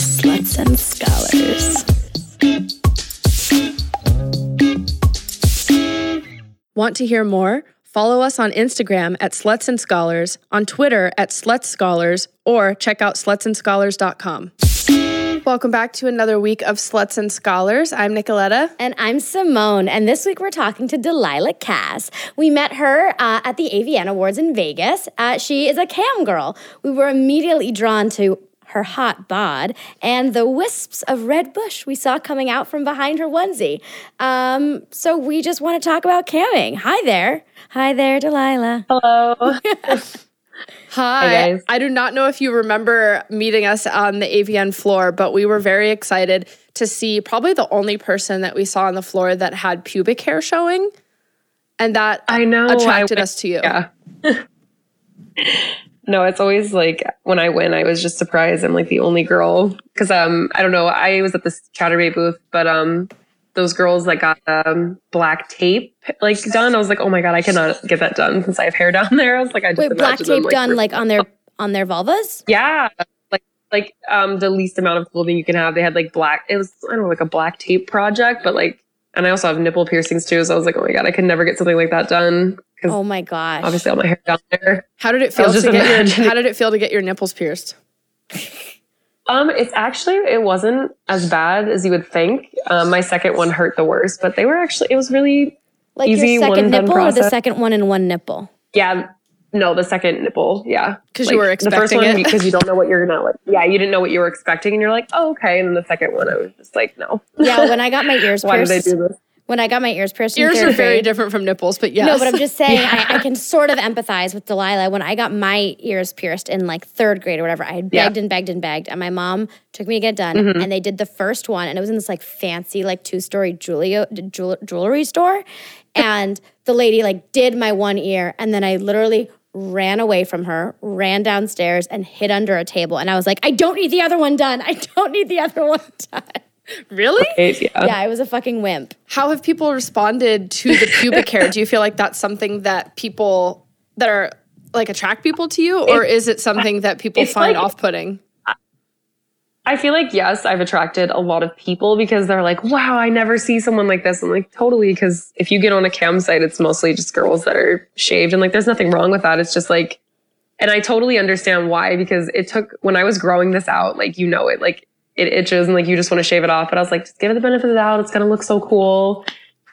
Sluts and Scholars. Want to hear more? Follow us on Instagram at Sluts and Scholars, on Twitter at Sluts Scholars, or check out slutsandscholars.com. Welcome back to another week of Sluts and Scholars. I'm Nicoletta. And I'm Simone, and this week we're talking to Delilah Cass. We met her uh, at the AVN Awards in Vegas. Uh, she is a cam girl. We were immediately drawn to her hot bod and the wisps of red bush we saw coming out from behind her onesie. Um, so we just want to talk about camming. Hi there. Hi there, Delilah. Hello. Hi. guys. I do not know if you remember meeting us on the AVN floor, but we were very excited to see probably the only person that we saw on the floor that had pubic hair showing. And that I know. attracted I, us to you. Yeah. no, it's always like when I win, I was just surprised. I'm like the only girl because um I don't know. I was at this Chaturbate booth, but um those girls that got um black tape like done, I was like, oh my god, I cannot get that done since I have hair down there. I was like, I just Wait, black imagine them, tape done like on their on their vulvas? yeah. Like like um the least amount of clothing you can have. They had like black. It was I don't know like a black tape project, but like. And I also have nipple piercings too, so I was like, "Oh my god, I could never get something like that done." Because Oh my gosh. obviously all my hair down there. How did it feel to get your, how did it feel to get your nipples pierced? Um, it's actually it wasn't as bad as you would think. Um, my second one hurt the worst, but they were actually it was really like easy, your second nipple or the second one in one nipple? yeah. No, the second nipple, yeah, 'Cause you were expecting the first one because you don't know what you're gonna like. Yeah, you didn't know what you were expecting, and you're like, oh okay. And then the second one, I was just like, no, Yeah, when I got my ears why did they do this? When I got my ears pierced, Ears are very grade- different from nipples, but yes. No, but I'm just saying I, I can sort of empathize with Delilah. When I got my ears pierced in like third grade or whatever, I had Yeah. begged and begged and begged, and my mom took me to get it done. Mm-hmm. And they did the first one, and it was in this like fancy like two story jewelry jewelry store, and the lady like did my one ear, and then I literally ran away from her, ran downstairs, and hid under a table, and I was like, I don't need the other one done. I don't need the other one done. Really? Right, yeah. Yeah, I was a fucking wimp. How have people responded to the pubic hair? Do you feel like that's something that people that are like attract people to you, or is it something that people find like- off-putting? I feel like yes, I've attracted a lot of people because they're like, "Wow, I never see someone like this." I'm like, "Totally," because if you get on a cam site, it's mostly just girls that are shaved, and like, there's nothing wrong with that. It's just like, and I totally understand why because it took when I was growing this out, like you know it, like it itches and like you just want to shave it off, but I was like, just give it the benefit of the doubt. It's gonna look so cool,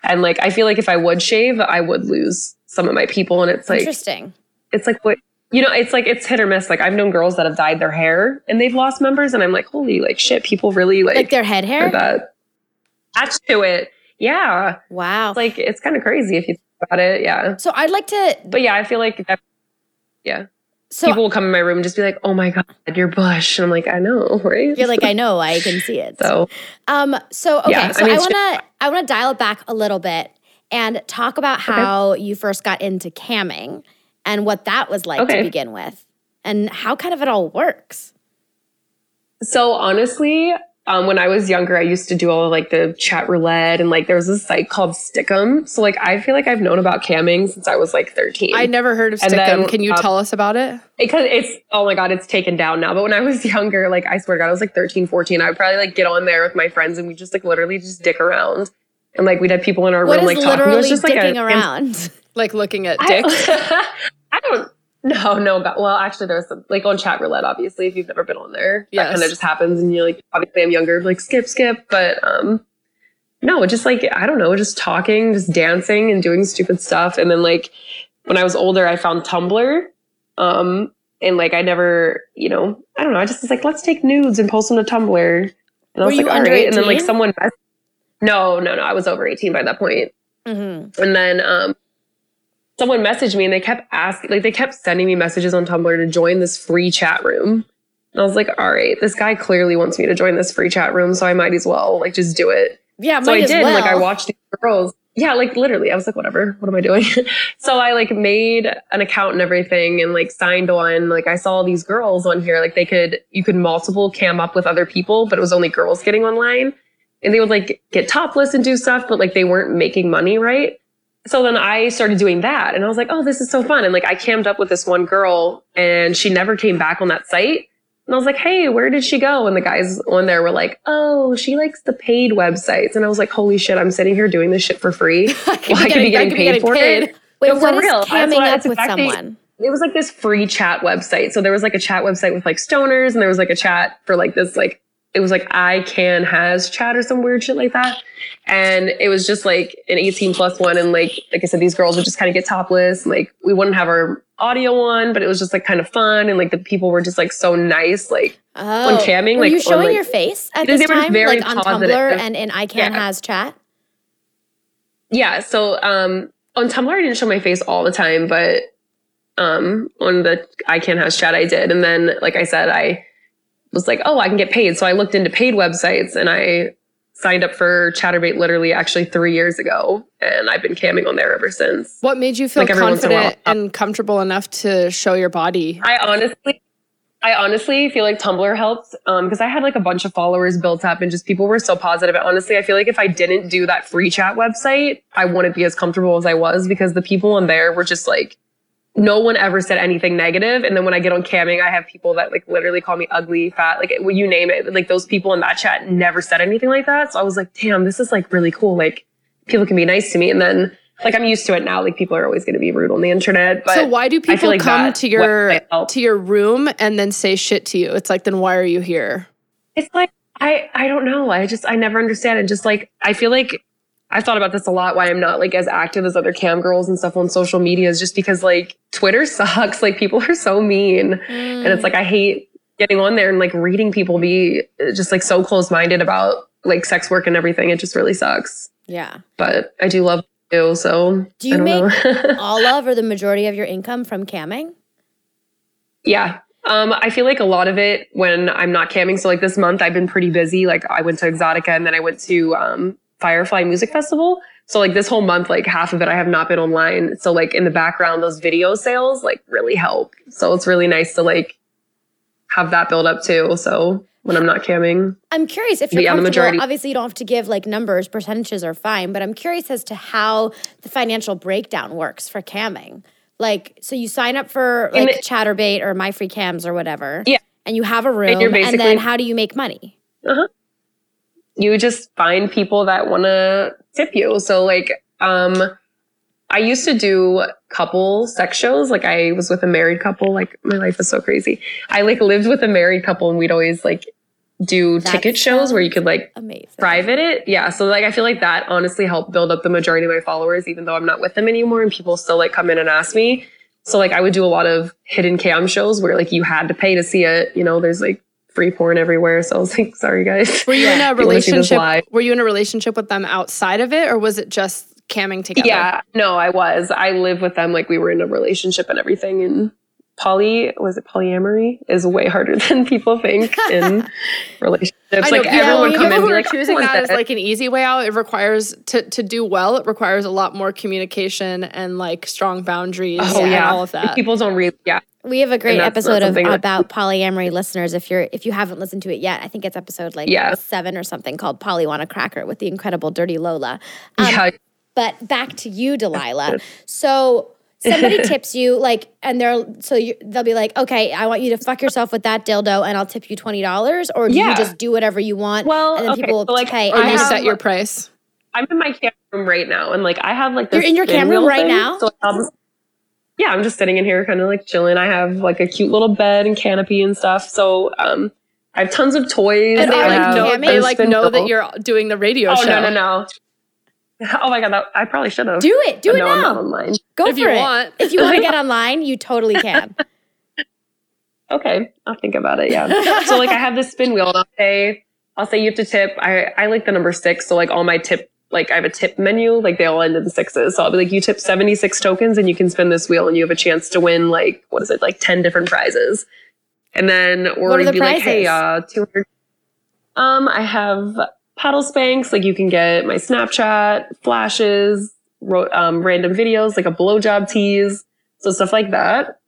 and like I feel like if I would shave, I would lose some of my people, and it's like Interesting. it's like what you know it's like it's hit or miss. Like i've known girls that have dyed their hair and they've lost members. And i'm like holy like shit people really like, Like their head hair? that attached to it. Yeah. Wow. it's like it's kind of crazy if you think about it. Yeah. So I'd like to but yeah i feel like that, yeah so people will come in my room and just be like oh my god your bush and i'm like i know right You're like, I know, I can see it. so um, so okay, Yeah, so I it's wanna I wanna dial it back a little bit and talk about how you first got into camming and what that was like to begin with, and how kind of it all works. So honestly, um, when I was younger, I used to do all of like the chat roulette and like there was this site called Stickam. So like I feel like I've known about camming since I was like 13. I never heard of And Stickam. then, Can you um, tell us about it? because it's oh my god, it's taken down now. But when I was younger, like I swear to God, I was like 13, 14. I would probably like get on there with my friends and we just like literally just dick around. And like we'd have people in our What room like talking. It was just like a, around? Like looking at dicks? I don't no, no, but well, actually, there's some, like on chat roulette. Obviously, if you've never been on there, that kind of just happens, and you're like, obviously, I'm younger, like skip, skip, but um, no, just like I don't know, just talking, just dancing, and doing stupid stuff, and then like when I was older, I found Tumblr, um, and like I never, you know, I don't know, I just was like, let's take nudes and post them to Tumblr, and I Were was you like, all under right, and then like 18? someone, no, no, no, I was over 18 by that point. Mhm. And then um, someone messaged me and they kept asking, like, they kept sending me messages on Tumblr to join this free chat room. And I was like, all right, this guy clearly wants me to join this free chat room, so I might as well, like, just do it. Yeah, So I did. well. Like, I watched these girls. Yeah, like, literally, I was like, whatever, what am I doing? so I, like, made an account and everything and, like, signed on. Like, I saw these girls on here, like, they could, you could multiple cam up with other people, but it was only girls getting online and they would like get topless and do stuff, but like they weren't making money, right? So then I started doing that and I was like, oh, this is so fun. And like I cammed up with this one girl and she never came back on that site. And I was like, hey, where did she go? And the guys on there were like, oh, she likes the paid websites. And I was like, holy shit, I'm sitting here doing this shit for free. I could be getting, I could be getting for paid. it. Wait, No, what for is real. Camming what- up with exactly- someone? It was like this free chat website. So there was like a chat website with like stoners, and there was like a chat for like this like it was like I can has chat or some weird shit like that. And it was just like an 18 plus one. And like like I said, these girls would just kind of get topless. And, like we wouldn't have our audio on, but it was just like kind of fun. And like the people were just like so nice. Like Oh, camming, were like, you on, showing like- your face at They this were time, very like on positive. Tumblr and in I Can Yeah. Has chat? yeah. So um on Tumblr I didn't show my face all the time, but um on the I can has chat I did. And then like I said, I was like, oh, I can get paid. So I looked into paid websites and I signed up for Chaturbate literally actually three years ago. And I've been camming on there ever since. What made you feel Like every once in a while. confident and comfortable enough to show your body? I honestly I honestly feel like Tumblr helped um, because I had like a bunch of followers built up and just people were so positive. And honestly, I feel like if I didn't do that free chat website, I wouldn't be as comfortable as I was because the people on there were just like, no one ever said anything negative. And then when I get on camming, I have people that like literally call me ugly, fat, like you name it. Like those people in that chat never said anything like that. So I was like, damn, this is like really cool. Like people can be nice to me. And then like I'm used to it now. Like people are always going to be rude on the internet. But so why do people like come to your to your room and then say shit to you? It's like then why are you here? it's like I I don't know. I just I never understand it. Just like I feel like I've thought about this a lot. Why I'm not like as active as other cam girls and stuff on social media is just because like Twitter sucks. Like people are so mean, and it's like I hate getting on there and like reading people be just like so close minded about like sex work and everything. It just really sucks. Yeah. But I do love you. So Do you I don't make all of or the majority of your income from camming? Yeah. Um, I feel like a lot of it when I'm not camming. So like this month I've been pretty busy. Like I went to Exotica and then I went to um, Firefly Music Festival. So like this whole month, like half of it I have not been online. So like in the background, those video sales like really help. So it's really nice to like have that build up too. So when I'm not camming. I'm curious if you're Yeah, the comfortable. majority- Obviously, you don't have to give like numbers, percentages are fine, but I'm curious as to how the financial breakdown works for camming. Like, so you sign up for like the- Chaturbate or My Free Cams or whatever. Yeah. And you have a room, you're and, then how do you make money? Uh-huh. You just find people that want to tip you. So like, um, I used to do couple sex shows. Like I was with a married couple. Like my life is so crazy. I like lived with a married couple and we'd always like do That ticket shows where you could like Amazing. private it. Yeah. So like I feel like that honestly helped build up the majority of my followers, even though I'm not with them anymore and people still like come in and ask me. So like I would do a lot of hidden cam shows where like you had to pay to see it. You know, there's like free porn everywhere. So I was like, sorry guys. Were you in a If you wanna see this relationship? Were you in a relationship with them outside of it, or was it just camming together? Yeah, no, I was. I live with them like we were in a relationship and everything. And poly was it polyamory is way harder than people think in relationships. I know, like people, everyone people come in we're like, choosing "I that as like an easy way out. It requires to to do well. It requires a lot more communication and like strong boundaries oh and yeah, all of that. People don't really yeah. We have a great that's not episode of that- about polyamory listeners. If you're if you haven't listened to it yet, I think it's episode like Yeah. seven or something called Polly Want a Cracker with the incredible Dirty Lola. Um, yeah, But back to you, Delilah. So somebody tips you like, and they're so you, they'll be like, okay, I want you to fuck yourself with that dildo, and I'll tip you twenty dollars, or do you just do whatever you want? Well, and then okay, people will so, like, pay. And you set your price. I'm in my camera room right now, and like I have like this You're in your camera room right thing. now? So um, yeah, I'm just sitting in here, kind of like chilling. I have like a cute little bed and canopy and stuff. So um, I have tons of toys. And they I like know they like know that you're doing the radio Oh show. no no no! Oh my god, that, I probably should have. do it, do But it no, I'm not now. online. Go If for you it. want. If you want to get online, you totally can. Okay, I'll think about it. Yeah. so like I have this spin wheel, and I'll say I'll say you have to tip. I I like the number six, so like all my tip. Like I have a tip menu, like they all end in sixes. So I'll be like, you tip 76 tokens and you can spin this wheel and you have a chance to win like, what is it, like 10 different prizes. And then, or What are it'd the be like, hey, uh, prizes? 200. Um, I have paddle spanks, like you can get my Snapchat, flashes, ro- um, random videos, like a blowjob tease. So stuff like that.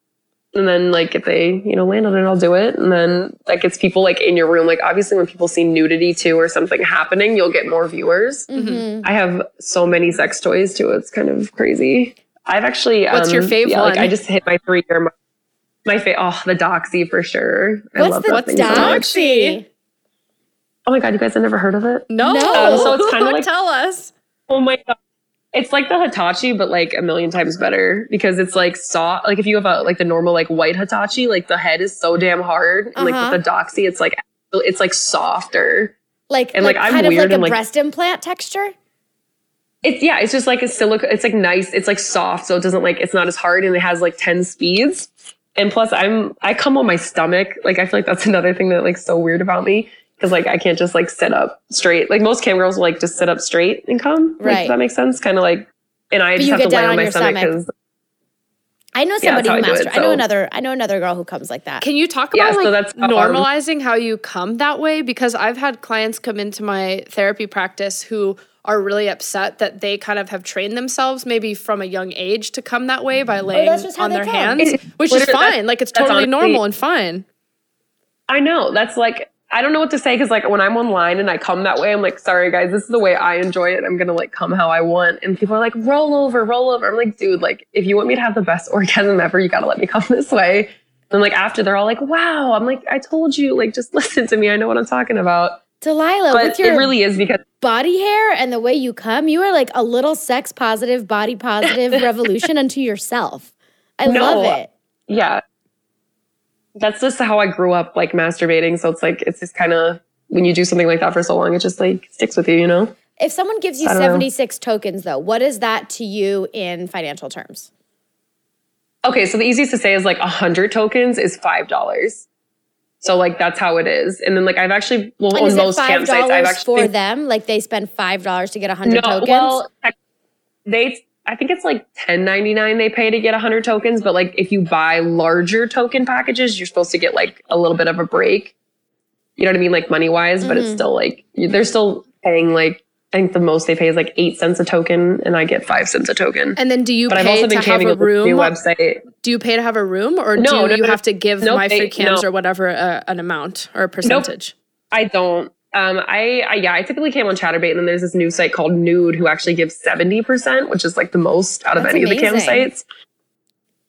And then like if they, you know, land on it, I'll do it. And then that gets people like in your room. Like obviously when people see nudity too or something happening, you'll get more viewers. Mhm. I have so many sex toys too. It's kind of crazy. I've actually What's um, your favorite? yeah, Like? I just hit my three year mark. My favorite, oh, the doxy for sure. I love the that thing so much. doxy? Oh my god, you guys have never heard of it? No. No. So it's kinda like- tell us. Oh my god. It's like the Hitachi, but like a million times better because it's like soft. Like if you have a like the normal like white Hitachi, like the head is so damn hard. And like Uh-huh. with the Doxy, it's like it's like softer. Like, And, like, like, I'm kind of weird like a like- breast implant texture. It's yeah, it's just like a silica. It's like nice. It's like soft, so it doesn't like it's not as hard, and it has like ten speeds. And plus, I'm I come on my stomach. Like I feel like that's another thing that like so weird about me because like I can't just like sit up straight. Like most cam girls will like just sit up straight and come. Like, Right. Does that make sense? Kind of like, and I But just have to lay on on my stomach stomach. because I know somebody that's how who I it, master. I know another. I know another girl who comes like that. Can you talk Yeah, about so like that's how, um, normalizing how you come that way? Because I've had clients come into my therapy practice who are really upset that they kind of have trained themselves maybe from a young age to come that way by laying Oh, that's just how on their come. hands, which is fine. Like it's totally honestly- normal and fine. I know that's like I don't know what to say because like when I'm online and I come that way, I'm like, sorry guys, this is the way I enjoy it. I'm gonna like come how I want, and people are like, roll over, roll over. I'm like, dude, like if you want me to have the best orgasm ever, you gotta let me come this way. And like after they're all like, wow, I'm like, I told you, like just listen to me. I know what I'm talking about. Delilah, But with your it really is because body hair and the way you come, you are like a little sex positive, body positive revolution unto yourself. I No. love it. yeah, that's just how I grew up, like masturbating. So it's like it's just kind of when you do something like that for so long, it just like sticks with you, you know. If someone gives you I don't know. 76 tokens, though, what is that to you in financial terms? Okay, so the easiest to say is like a hundred tokens is five dollars. So like that's how it is. And then like I've actually well And on most campsites I've actually for them? Like they spend five dollars to get 100 no tokens? well they I think it's like ten ninety nine they pay to get hundred tokens, but like if you buy larger token packages, you're supposed to get like a little bit of a break. You know what I mean, like money wise, but it's Mhm. still like they're still paying like I think the most they pay is like eight cents a token, and I get five cents a token. And then do you but I've pay also to been have a room? new website. Do you pay to have a room, or No, do no, you no, have to give my free cams or whatever uh, an amount or a percentage? I don't. Um, I, I yeah, I typically came on Chaturbate, and then there's this new site called Nude who actually gives seventy percent, which is like the most out of That's any of the amazing. campsites.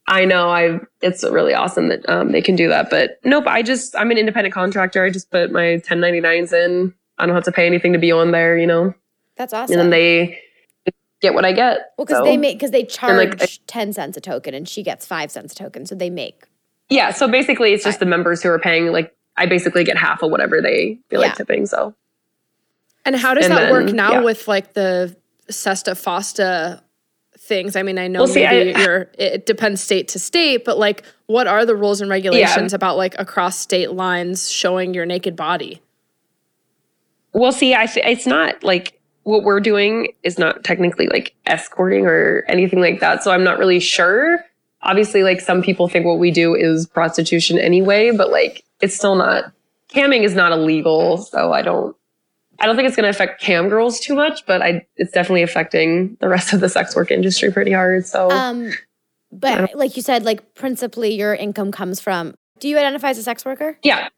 I know. I it's really awesome that um, they can do that, but nope. I just I'm an independent contractor. I just put my 1099s in. I don't have to pay anything to be on there, you know. That's awesome. And then they get what I get. well, because So, they make because they charge like, I- 10 cents a token and she gets 5 cents a token. So they make. yeah. So basically, it's just the members who are paying. Like I basically get half of whatever they feel Yeah. like tipping. So And how does And that work now yeah. with like the SESTA FOSTA things? I mean, I know Well, see, maybe I- you're, it depends state to state, but like what are the rules and regulations about like across state lines showing your naked body? Well, see, I it's not like what we're doing is not technically like escorting or anything like that. So I'm not really sure. Obviously, like some people think what we do is prostitution anyway, but like it's still not. Camming is not illegal, so I don't. I don't think it's going to affect cam girls too much, but I it's definitely affecting the rest of the sex work industry pretty hard. So Um, but like you said, like principally your income comes from. Do you identify as a sex worker? yeah,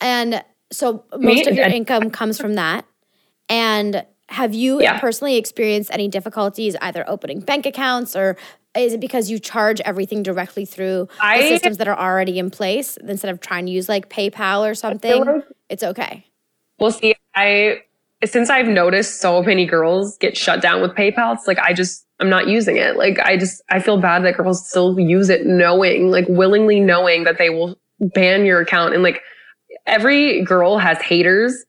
And so most of your income comes from that. And have you Yeah. personally experienced any difficulties either opening bank accounts or is it because you charge everything directly through the systems that are already in place instead of trying to use like PayPal or something? It's okay. Well, see, I since I've noticed so many girls get shut down with PayPal, it's like I just I'm not using it. Like I just I feel bad that girls still use it knowing, like willingly knowing that they will ban your account. And like every girl has haters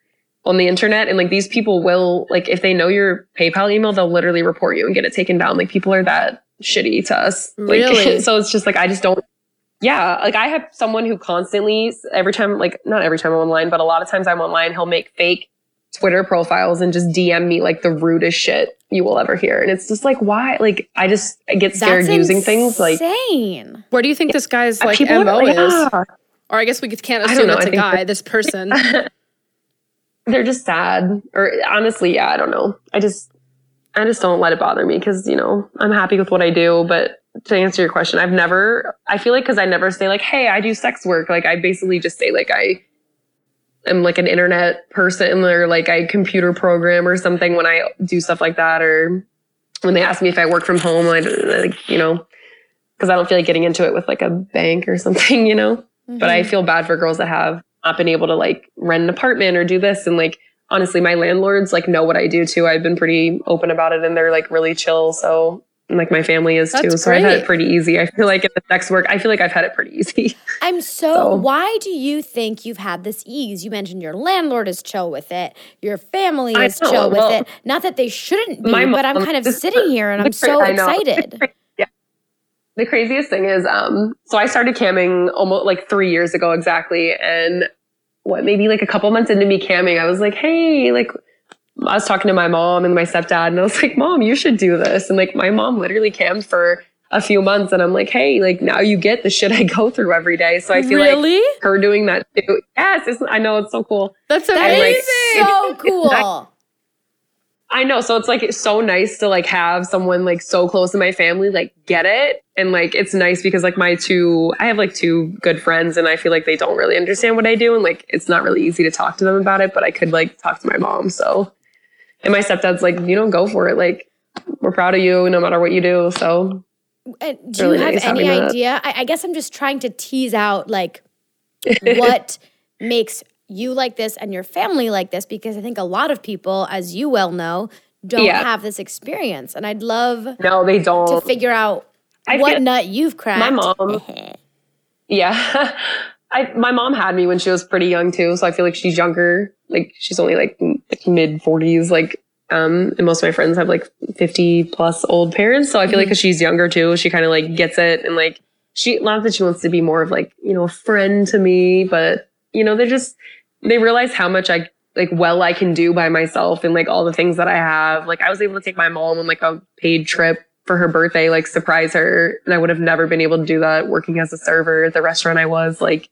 on the internet and like these people will like if they know your PayPal email, they'll literally report you and get it taken down. Like people are that shitty to us. Like, Really? so it's just like I just don't yeah, like I have someone who constantly, every time, like not every time I'm online, but a lot of times I'm online, he'll make fake Twitter profiles and just DM me like the rudest shit you will ever hear. And it's just like, why? Like, I just I get scared That's using things. Like, insane. Where do you think this guy's like people are- MO is? yeah. Or I guess we could can't I don't assume know, it's I a think guy, this person. they're just sad. Or honestly, yeah, I don't know. I just, I just don't let it bother me because, you know, I'm happy with what I do. But to answer your question, I've never, I feel like because I never say like, hey, I do sex work. Like, I basically just say like, I, am like an internet person or like I computer program or something when I do stuff like that or when they ask me if I work from home I like you know because I don't feel like getting into it with like a bank or something, you know. But I Mhm. feel bad for girls that have not been able to like rent an apartment or do this. And like, honestly, my landlords like know what I do too. I've been pretty open about it and they're like really chill. So, like my family is too. That's So I've had it pretty easy. I feel like in the sex work, I feel like I've had it pretty easy. I'm so, So- why do you think you've had this ease? You mentioned your landlord is chill with it, your family is know, chill with well, it. Not that they shouldn't be, but I'm kind of sitting here and I'm so excited. the craziest thing is um so i started camming almost like three years ago exactly and what maybe like a couple months into me camming i was like hey like i was talking to my mom and my stepdad and i was like mom you should do this. And like my mom literally cammed for a few months and i'm like hey like now you get the shit i go through every day. So i feel like her doing that too. Yes it's, i know it's so cool. That's That amazing. is so cool. I know. So it's like it's so nice to like have someone like so close in my family like get it. And like it's nice because like my two I have like two good friends and I feel like they don't really understand what I do and like it's not really easy to talk to them about it, but I could like talk to my mom. So and my stepdad's like, you don't go for it. Like we're proud of you no matter what you do. So And do really you have nice any idea? I, I guess I'm just trying to tease out like what makes you like this and your family like this because I think a lot of people, as you well know, don't Yeah. have this experience. And I'd love no, they don't. to figure out I what feel- nut you've cracked. My mom- Yeah. I my mom had me when she was pretty young too, so I feel like she's younger. Like she's only like mid 40s like um and most of my friends have like 50 plus old parents, so I feel like cuz she's younger too, she kind of like gets it and like she not that she wants to be more of like, you know, a friend to me, but you know, they're just they realize how much I like well I can do by myself and like all the things that I have. Like I was able to take my mom on like a paid trip for her birthday, like surprise her. And I would have never been able to do that working as a server at the restaurant I was. Like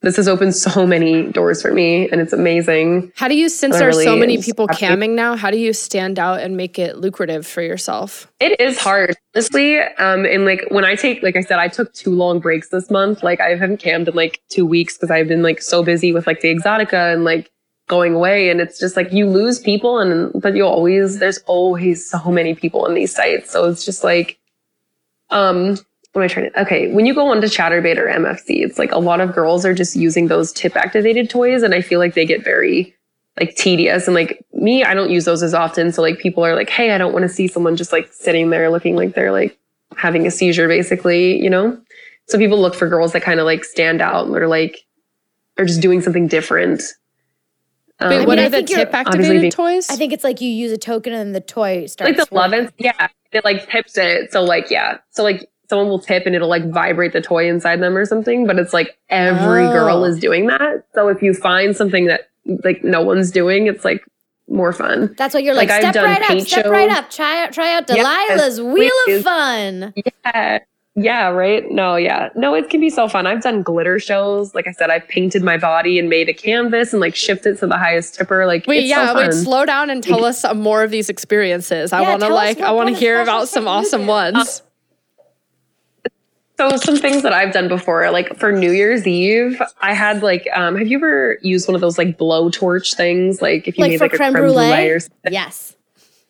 this has opened so many doors for me and it's amazing. How do you, since there are so many people happy. camming now, how do you stand out and make it lucrative for yourself? It is hard, honestly. Um, and like when I take, like I said, I took two long breaks this month. Like I haven't cammed in like two weeks because I've been like so busy with like the Exotica and like going away. And it's just like you lose people, and but you always there's always so many people on these sites. So it's just like, um, what am I trying to? Okay, when you go onto Chaturbate or MFC, it's like a lot of girls are just using those tip activated toys, and I feel like they get very like tedious and like me i don't use those as often so like people are like hey i don't want to see someone just like sitting there looking like they're like having a seizure basically you know so people look for girls that kind of like stand out and they're like are just doing something different um, Wait, I what mean, I are the think you're- tip activated being- toys? I think it's like you use a token and the toy starts. like the working. lovins yeah it like tips it so like yeah so like someone will tip and it'll like vibrate the toy inside them or something but it's like every girl Oh. is doing that so if you find something that like no one's doing it's like more fun That's what you're like. Like, step right up, step right up. Try out, try out Yes, Delilah's Wheel of. Fun. Yeah. Yeah, right. No, yeah. No, it can be so fun. I've done glitter shows. Like I said, I've painted my body and made a canvas and like shipped it to the highest tipper. Like Wait, yeah, so wait, slow down and tell us some more of these experiences. I Yeah, want to like, I want to hear about some awesome ones. So some things that I've done before, like for New Year's Eve, I had like um have you ever used one of those like blowtorch things? Like if you Like made like a creme creme brulee? brulee or something. Yes.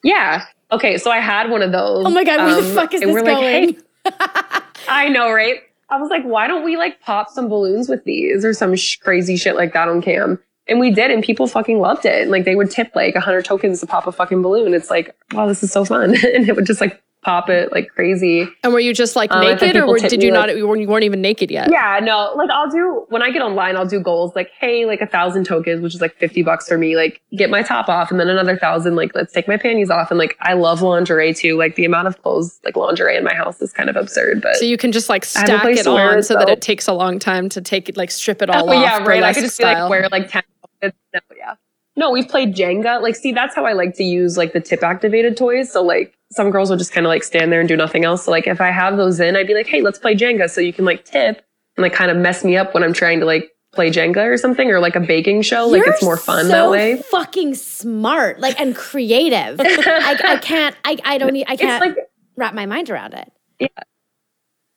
Yeah. Okay, so I had one of those. Oh my god, where the um, fuck is this we're going? like, hey, I know, right? I was like, why don't we like pop some balloons with these or some sh- crazy shit like that on cam? And we did, and people fucking loved it. Like they would tip like a hundred tokens to pop a fucking balloon. It's like, wow, this is so fun. and it would just like pop it like crazy. And were you just like Um, naked, or were, did you like- not? You weren't, you weren't even naked yet. Yeah, no, like I'll do when I get online, I'll do goals like, hey, like a thousand tokens, which is like 50 bucks for me, like get my top off, and then another thousand, like let's take my panties off. And like I love lingerie too. Like the amount of clothes, like lingerie in my house is kind of absurd. But So you can just like I have a stack it wear on so that it takes a long time to take it, like strip it all oh, off. yeah, right. I could just be like wear like 10 outfits. No, yeah. No, we've played Jenga. Like, see, that's how I like to use like the tip activated toys. So like some girls will just kind of like stand there and do nothing else. So like if I have those in, I'd be like, hey, let's play Jenga. So you can like tip and like kind of mess me up when I'm trying to like play Jenga or something or like a baking show. like You're it's more fun so that way. Fucking smart, like and creative. I, I can't. I, I don't. Need, I can't like wrap my mind around it.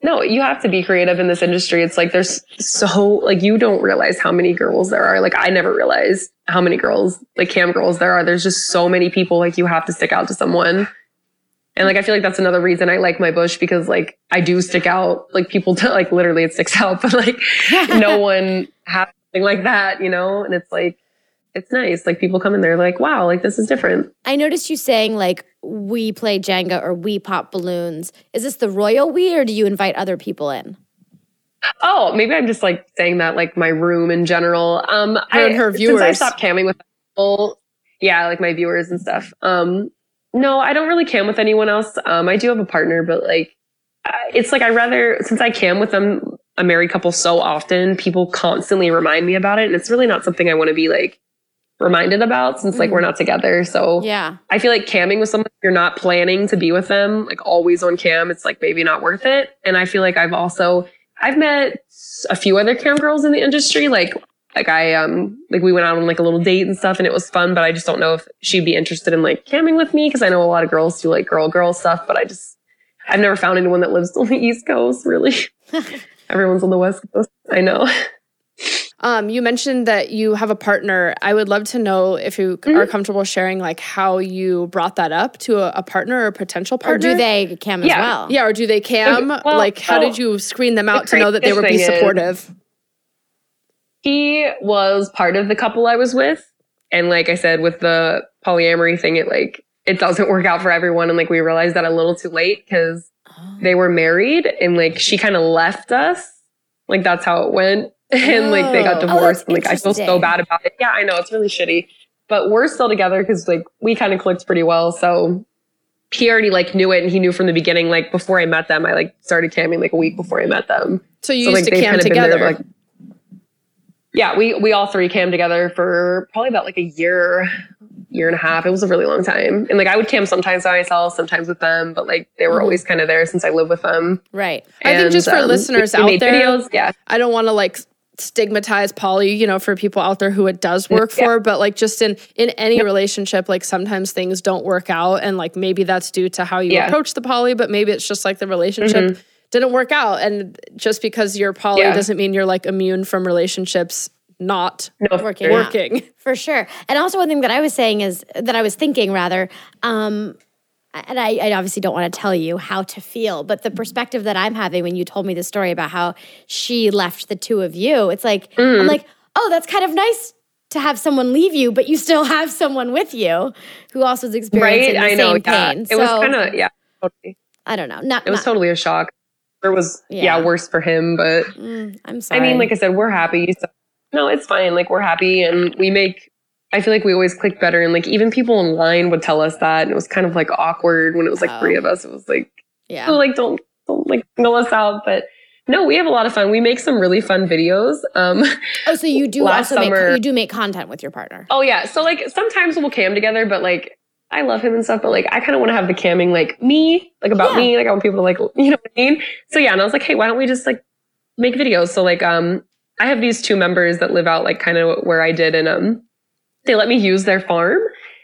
No, you have to be creative in this industry. It's like there's so like you don't realize how many girls there are. Like I never realized how many girls, like cam girls there are. There's just so many people like you have to stick out to someone. And like I feel like that's another reason I like my bush because like I do stick out. Like people t- like literally it sticks out, but like no one has something like that, you know? And it's like it's nice. Like people come in there like, wow, like this is different. I noticed you saying like we play Jenga or we pop balloons. Is this the royal we or do you invite other people in? Oh, maybe I'm just like saying that like my room in general. Um Her I, and her Since I viewers. stopped camming with people, yeah, like my viewers and stuff. Um no, I don't really cam with anyone else. Um I do have a partner, but like uh, it's like I rather since I cam with them a married couple so often, people constantly remind me about it and it's really not something I want to be like reminded about since like Mhm. we're not together. So Yeah. I feel like camming with someone you're not planning to be with them, like always on cam, it's like maybe not worth it. And I feel like I've also I've met a few other cam girls in the industry. Like like I um like we went out on like a little date and stuff and it was fun, but I just don't know if she'd be interested in like camming with me because I know a lot of girls do like girl girl stuff, but I just I've never found anyone that lives on the East Coast really. Everyone's on the West Coast. I know. Um, you mentioned that you have a partner. I would love to know if you Mm-hmm. are comfortable sharing like how you brought that up to a, a partner or a potential Or partner. do they cam Yeah. as well? Yeah, or do they cam? Okay, well, like, how did you screen them out to know that they would be thing is- supportive? he was part of the couple I was with. And like I said, with the polyamory thing, it like it doesn't work out for everyone. And like we realized that a little too late because Oh. they were married and like she kind of left us. Like that's how it went. And like they got Oh. Oh, divorced. and like I feel so bad about it. Yeah, I know it's really shitty. But we're still together because like we kind of clicked pretty well. So he already like knew it and he knew from the beginning, like before I met them, I like started camming like a week before I met them. So you So, used like, to they've cam kinda been there, together. like- yeah, we we all three cam together for probably about like a year, year and a half. It was a really long time. And like I would cam sometimes by myself, sometimes with them, but like they were Mhm. always kind of there since I live with them. Right. I think just for um, listeners we out there, videos. Yeah, I don't want to like stigmatize poly, you know, for people out there who it does work Yeah. for, but like just in in any relationship, like sometimes things don't work out and like maybe that's due to how you Yeah. approach the poly, but maybe it's just like the relationship didn't work out and just because you're poly Mm-hmm. Yeah. doesn't mean you're like immune from relationships not no, Working for- working. For sure. And also one thing that I was saying is that I was thinking rather, um, and I, I obviously don't want to tell you how to feel, but the perspective that I'm having when you told me the story about how she left the two of you, it's like Mm. I'm like, oh, that's kind of nice to have someone leave you, but you still have someone with you who also is experiencing Right, the I know. same Yeah, pain. it was kind of yeah. Totally. I don't know. Not, It was not- totally a shock. It was Yeah. yeah. worse for him, but mm, I'm sorry. I mean, like I said, we're happy. So, no, it's fine. Like we're happy, and we make. I feel like we always click better, and like even people online would tell us that, and it was kind of like awkward when it was like Oh. three of us. It was like, yeah. oh, like don't don't like single us out, but no, we have a lot of fun. We make some really fun videos. Um, Oh, so you do last also make summer- you do make content with your partner. oh yeah, so like sometimes we'll cam together, but like I love him and stuff, but like I kind of want to have the camming like me, like about Yeah. me. Like I want people to like, you know what I mean? So yeah, and I was like, hey, why don't we just like make videos? So like, um, I have these two members that live out like kind of where I did, and um, they let me use their farm.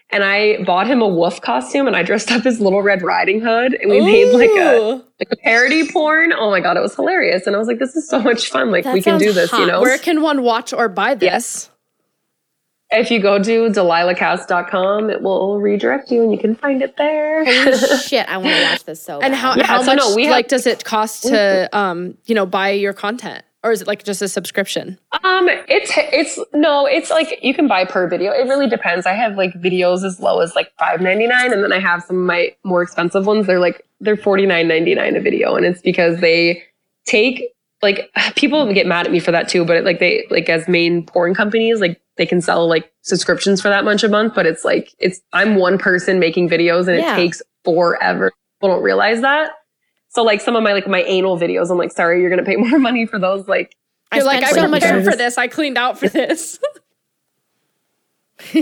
And I bought him a wolf costume, and I dressed up as Little Red Riding Hood, and we made like a like a parody porn. Oh my god, it was hilarious! And I was like, this is so much fun. Like That we can do this, you know. Where can one watch or buy this? If you go to delilahcass.com, it will redirect you, and you can find it there. Holy shit, I want to watch this so And how, Yeah, how so much no, we have- like does it cost to um, you know, buy your content? Or is it like just a subscription? Um, it's it's no, it's like you can buy per video. It really depends. I have like videos as low as like five ninety nine, and then I have some of my more expensive ones. They're like they're forty nine ninety nine a video, and it's because they take like people get mad at me for that too. But it, like they like as main porn companies, like they can sell like subscriptions for that much a month. But it's like it's I'm one person making videos, and Yeah. it takes forever. People don't realize that. So like some of my like my anal videos, I'm like, sorry, you're gonna pay more money for those. Like You're like, spent I so much prepared time- for this. I cleaned out for this.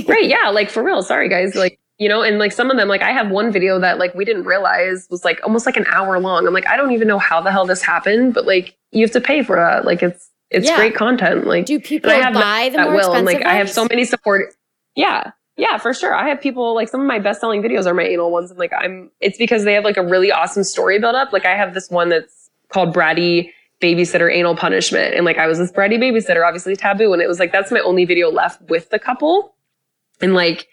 right yeah like for real sorry guys like you know and like some of them like i have one video that like we didn't realize was like almost like an hour long i'm like i don't even know how the hell this happened but like you have to pay for that like it's it's Yeah. great content like do people I have buy the at more will and expensive like i have so many support yeah yeah for sure i have people like some of my best selling videos are my anal ones and like i'm it's because they have like a really awesome story built up like i have this one that's called bratty babysitter anal punishment and like i was this bratty babysitter obviously taboo and it was like that's my only video left with the couple and like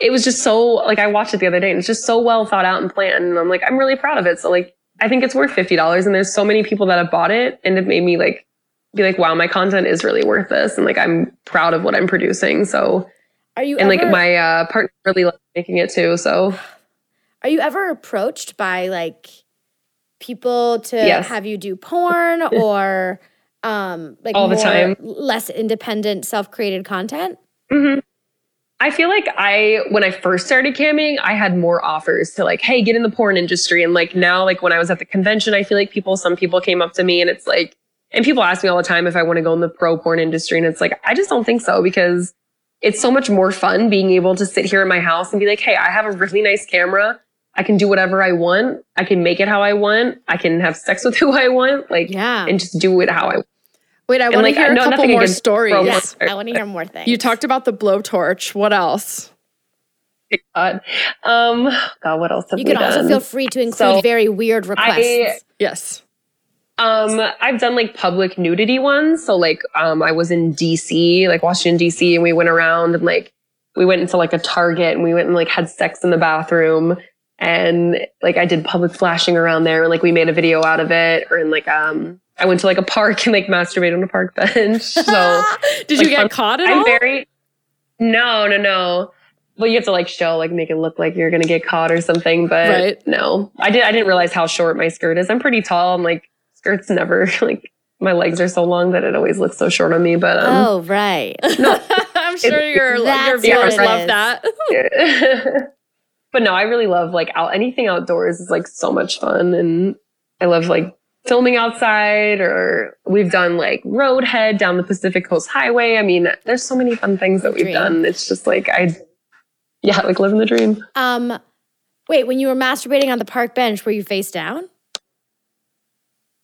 it was just so like I watched it the other day and it's just so well thought out and planned. And I'm like, I'm really proud of it. So like I think it's worth fifty dollars and there's so many people that have bought it and it made me like be like, wow, my content is really worth this. And like I'm proud of what I'm producing. So Are you and ever, like my uh partner really loves making it too. So are you ever approached by like people to Yes. have you do porn or um like All the time. less independent self-created content? Mhm. I feel like I, when I first started camming, I had more offers to like, hey, get in the porn industry. And like now, like when I was at the convention, I feel like people, some people came up to me and it's like, and people ask me all the time if I want to go in the pro porn industry. And it's like, I just don't think so because it's so much more fun being able to sit here in my house and be like, hey, I have a really nice camera. I can do whatever I want. I can make it how I want. I can have sex with who I want. Like, Yeah. and just do it how I want. Wait, I want like, to hear I a know couple more stories. pro Yeah. I want to hear more things. You talked about the blowtorch. What else? God. Um, God, what else have You we can also feel free to include So, very weird requests. I- Yes. Um, I've done like public nudity ones. So like, um, I was in DC, like Washington DC, and we went around and like we went into like a Target and we went and like had sex in the bathroom, and like I did public flashing around there, and like we made a video out of it, or in like um, I went to like a park and like masturbated on a park bench. So Did like, you get caught at I'm all? very no, no, no. Well, you have to like show, like make it look like you're gonna get caught or something. But Right. no, I did. I didn't realize how short my skirt is. I'm pretty tall. I'm like skirts never like my legs are so long that it always looks so short on me. But um, oh, right. I'm sure your, your viewers love is. that. but no, I really love like out anything outdoors is like so much fun, and I love like filming outside. Or we've done like roadhead down the Pacific Coast Highway. I mean, there's so many fun things that we've Dream. done. It's just like I, yeah, like living the dream. Um, wait, when you were masturbating on the park bench, were you face down?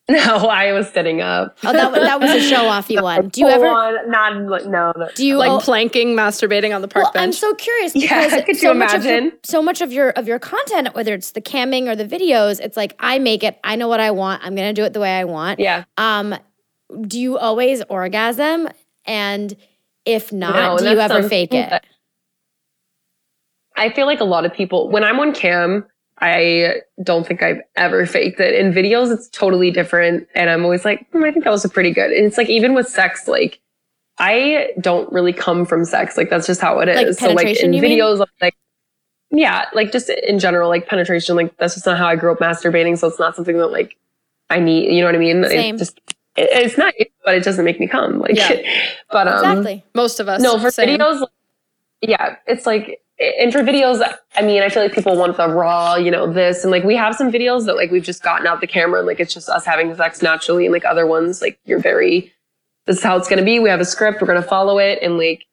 No, I was sitting up. Oh, that, that was a show offy one. Do you ever? on, not no, no. Do you Like oh, planking, masturbating on the park well, I'm so curious Yeah, could so you much of your, imagine? so much of your of your content, whether it's the camming or the videos, it's like I make it. I know what I want. I'm gonna do it the way I want. Yeah. Um, do you always orgasm? And if not, No, do you ever fake it? I feel like a lot of people when I'm on cam, I don't think I've ever faked it. In videos, it's totally different, and I'm always like, hmm, I think that was a pretty good. And it's like even with sex, like I don't really come from sex. Like that's just how it is. Like so like in you mean? videos, like yeah, like just in general, like penetration, like that's just not how I grew up masturbating. So it's not something that like I need. You know what I mean? Same. It just it, it's not, but it doesn't make me come. Like, Yeah. but um, Exactly. Most of us. no, for same. videos, yeah, it's like, and for videos, I mean, I feel like people want the raw, you know, this, and like we have some videos that like we've just gotten out the camera and like it's just us having sex naturally, and like other ones, like you're very, this is how it's gonna be. We have a script, we're gonna follow it, and like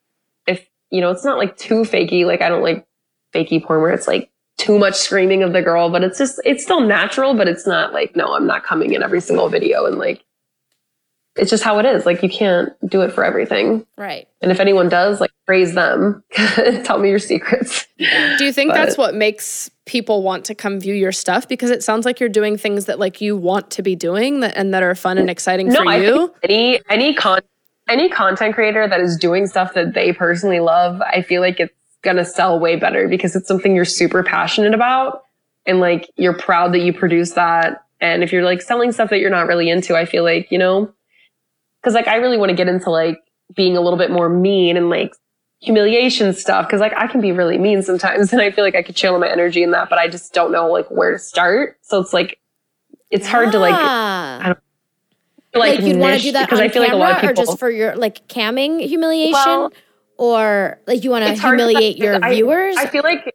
if you know, it's not like too fakey. Like I don't like fakey porn where it's like too much screaming of the girl, but it's just it's still natural, but it's not like no, I'm not coming in every single video and like. It's just how it is. Like you can't do it for everything. Right. And if anyone does, like praise them. Tell me your secrets. Do you think But- that's what makes people want to come view your stuff? Because it sounds like you're doing things that like you want to be doing that, and that are fun and exciting for I you. any any con any content creator that is doing stuff that they personally love, I feel like it's gonna sell way better because it's something you're super passionate about and like you're proud that you produce that. And if you're like selling stuff that you're not really into, I feel like, you know, because like I really want to get into like being a little bit more mean and like humiliation stuff because like I can be really mean sometimes and I feel like I could channel my energy in that, but I just don't know like where to start. So it's like it's hard to like Ah. like, like, you'd want to do that because on I feel like a lot of or people just for your like camming humiliation Well, or like you want to 'cause humiliate your I- viewers I feel like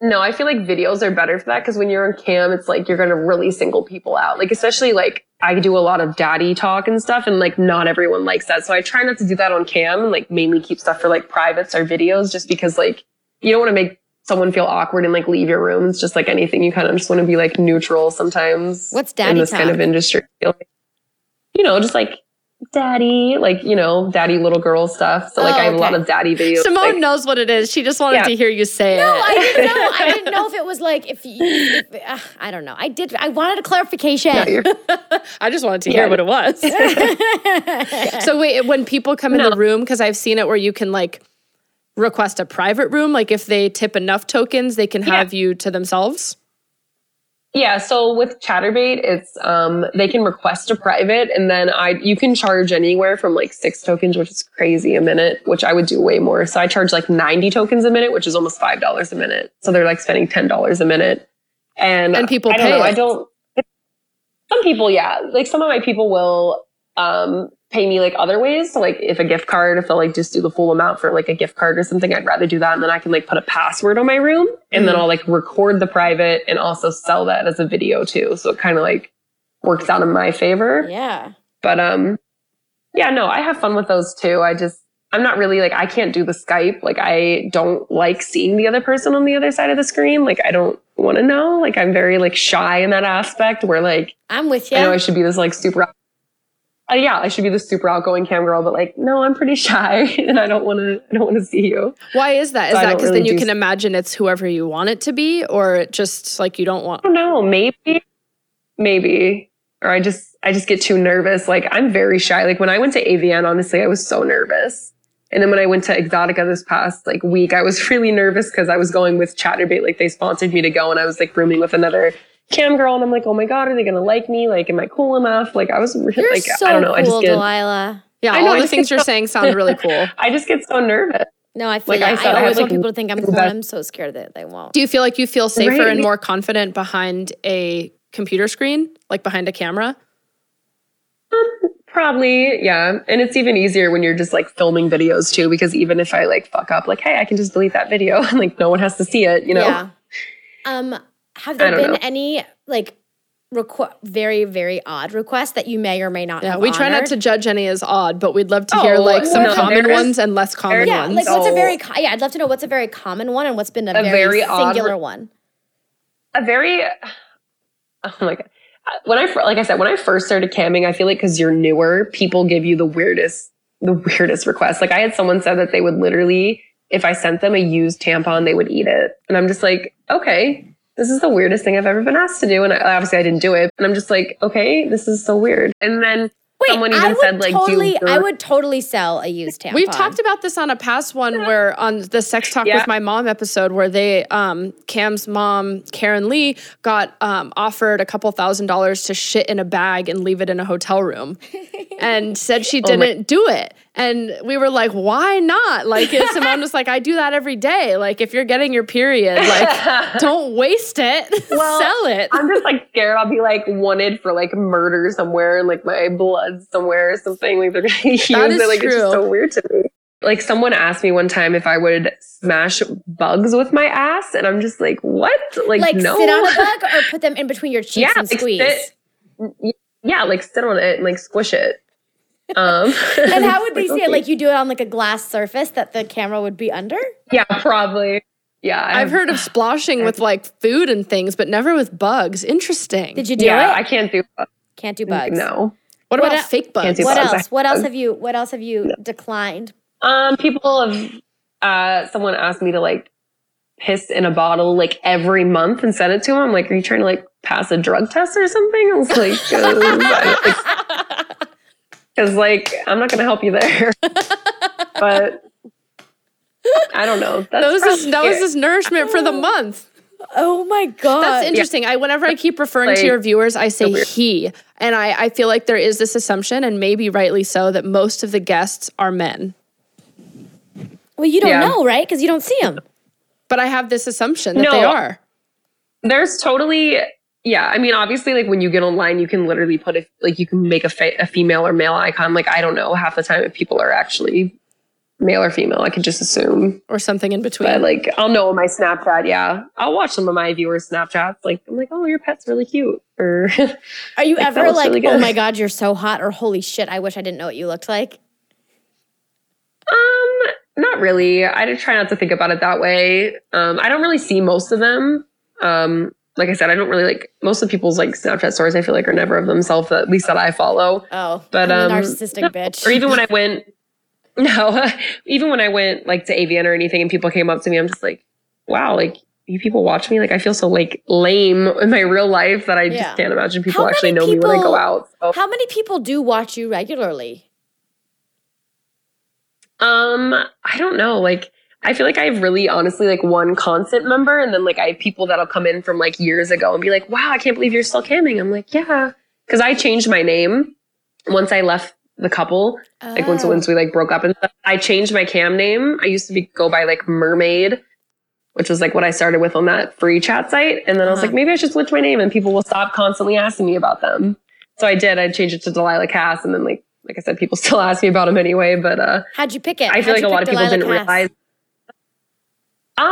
no, I feel like videos are better for that because when you're on cam, it's like you're gonna really single people out. Like especially like I do a lot of daddy talk and stuff, and like not everyone likes that. So I try not to do that on cam and like mainly keep stuff for like privates or videos, just because like you don't want to make someone feel awkward and like leave your room. It's just like anything. You kind of just want to be like neutral sometimes. What's daddy in this kind of industry? You know, just like daddy, like you know, daddy little girl stuff. So like Oh, I have a lot of daddy videos. Simone like, knows what it is. She just wanted Yeah. to hear you say no it. i didn't know i didn't know if it was like if you if, uh, i don't know i did i wanted a clarification no, I just wanted to Yeah. hear what it was. so wait, when people come in the room, because I've seen it where you can like request a private room? Like if they tip enough tokens, they can Yeah. have you to themselves? Yeah, so with Chaturbate, it's um they can request a private and then I you can charge anywhere from like six tokens, which is crazy a minute, which I would do way more. So I charge like 90 tokens a minute, which is almost five dollars a minute. So they're like spending ten dollars a minute. And And people I don't pay know, I don't some people, yeah. Like some of my people will um pay me like other ways. So like if a gift card, if they'll like just do the full amount for like a gift card or something, I'd rather do that. And then I can like put a password on my room and then Mhm. I'll like record the private and also sell that as a video too. So it kind of like works out in my favor. Yeah. But um yeah, no, I have fun with those too. I just I'm not really like I can't do the Skype. Like I don't like seeing the other person on the other side of the screen. Like I don't want to know. Like I'm very like shy in that aspect where like I'm with you. I know I should be this like super. Uh, yeah, I should be the super outgoing cam girl, but like, no, I'm pretty shy, and I don't want to. I don't want to see you. Why is that? Is So that because really then you can s- imagine it's whoever you want it to be, or it just like you don't want? I don't know. Maybe, maybe, or I just, I just get too nervous. Like I'm very shy. Like when I went to AVN, honestly, I was so nervous. And then when I went to Exotica this past like week, I was really nervous because I was going with Chaturbate. Like they sponsored me to go, and I was like rooming with another cam girl, and I'm like, oh my god, are they gonna like me? Like, am I cool enough? Like I was really You're like, so I don't know. cool, I just get, Delilah. Yeah, I know, all I the things get you're saying sound really cool. I just get so nervous. No, I feel Like like I I, said, I always had, want like, people to think I'm cool. I'm so scared that they won't. Do you feel like you feel safer Right. and more confident behind a computer screen, like behind a camera? Probably, yeah. And it's even easier when you're just like filming videos too, because even if I like fuck up, like, hey, I can just delete that video and like no one has to see it, you know? Yeah. Um, have there been know. any like requ- very very odd requests that you may or may not Yeah, have we try not to judge any as odd, but we'd love to hear Oh, like some no, common ones and less common Yeah, ones. like what's a oh. very co- yeah? I'd love to know what's a very common one and what's been a, A very, very singular re- one. A very, oh my God. When I, fir- like I said, when I first started camming, I feel like because you're newer, people give you the weirdest, the weirdest requests. Like I had someone said that they would literally, if I sent them a used tampon, they would eat it. And I'm just like, okay, this is the weirdest thing I've ever been asked to do. And I, obviously I didn't do it. And I'm just like, okay, this is so weird. And then Wait, someone even I would said like, do totally, I would totally sell a used tampon. We've talked about this on a past one where on the sex talk Yeah. with my mom episode where they um Cam's mom Karen Lee got um offered a couple thousand dollars to shit in a bag and leave it in a hotel room and said she Oh my- didn't do it. And we were like, why not? Like and Simone was like, I do that every day. Like if you're getting your period, like don't waste it. Well, Sell it. I'm just like scared I'll be like wanted for like murder somewhere and like my blood somewhere or something. Like they're gonna use it. Like it's just so weird to me. Like someone asked me one time if I would smash bugs with my ass, and I'm just like, what? Like, like no. sit on a bug or put them in between your cheeks yeah, and like squeeze. sit- yeah, like sit on it and like squish it. Um, and how would they like, see it? Like you do it on like a glass surface that the camera would be under? yeah, probably. Yeah, I I've heard of splashing with like food and things, but never with bugs. Interesting. Did you do Yeah, it? I can't do. Bugs. Can't do bugs. No. what what about el- fake bugs? What bugs. Else? What else have you? What else have you declined? Um, people have uh someone asked me to like piss in a bottle like every month and send it to him. Like, are you trying to like pass a drug test or something? I was like, because like I'm not gonna help you there. but I don't know. That's That was his, that was his nourishment for the oh. month. Oh my god! That's interesting. I whenever I keep referring Like, to your viewers, I say weird. he, and I, I feel like there is this assumption, and maybe rightly so, that most of the guests are men. Well, you don't Yeah. know, right? Because you don't see them. But I have this assumption that No. they are. There's totally yeah. I mean, obviously, like when you get online, you can literally put a like you can make a, fa- a female or male icon. Like I don't know half the time if people are actually male or female. I could just assume. or something in between. But like I'll know on my Snapchat, yeah. I'll watch some of my viewers' Snapchats. Like I'm like, oh, your pet's really cute. Or Are you Like, ever like, really oh my god, you're so hot, or holy shit, I wish I didn't know what you looked like? um, not really. I try not to think about it that way. Um, I don't really see most of them. Um, like I said, I don't really like most of people's like Snapchat stories. I feel like are never of themselves, at least that I follow. Oh, But, I'm a um, narcissistic no. bitch. Or even when I went, no, even when I went like to AVN or anything, and people came up to me, I'm just like, wow, like you people watch me. Like I feel so like lame in my real life that I Yeah. just can't imagine people actually know many me when I go out. So. How many people do watch you regularly? Um, I don't know. Like, I feel like I have really honestly like one constant member, and then like I have people that'll come in from like years ago and be like, "Wow, I can't believe you're still camming." I'm like, "Yeah," because I changed my name once I left the couple. Like once Oh. once we like broke up and stuff, I changed my cam name. I used to be go by like Mermaid, which was like what I started with on that free chat site, and then I was Uh-huh. like, maybe I should switch my name, and people will stop constantly asking me about them. So I did. I changed it to Delilah Cass, and then like like I said, people still ask me about them anyway. But uh, How'd you pick it? I How'd feel like a lot of people Delilah didn't Cass? realize. Um,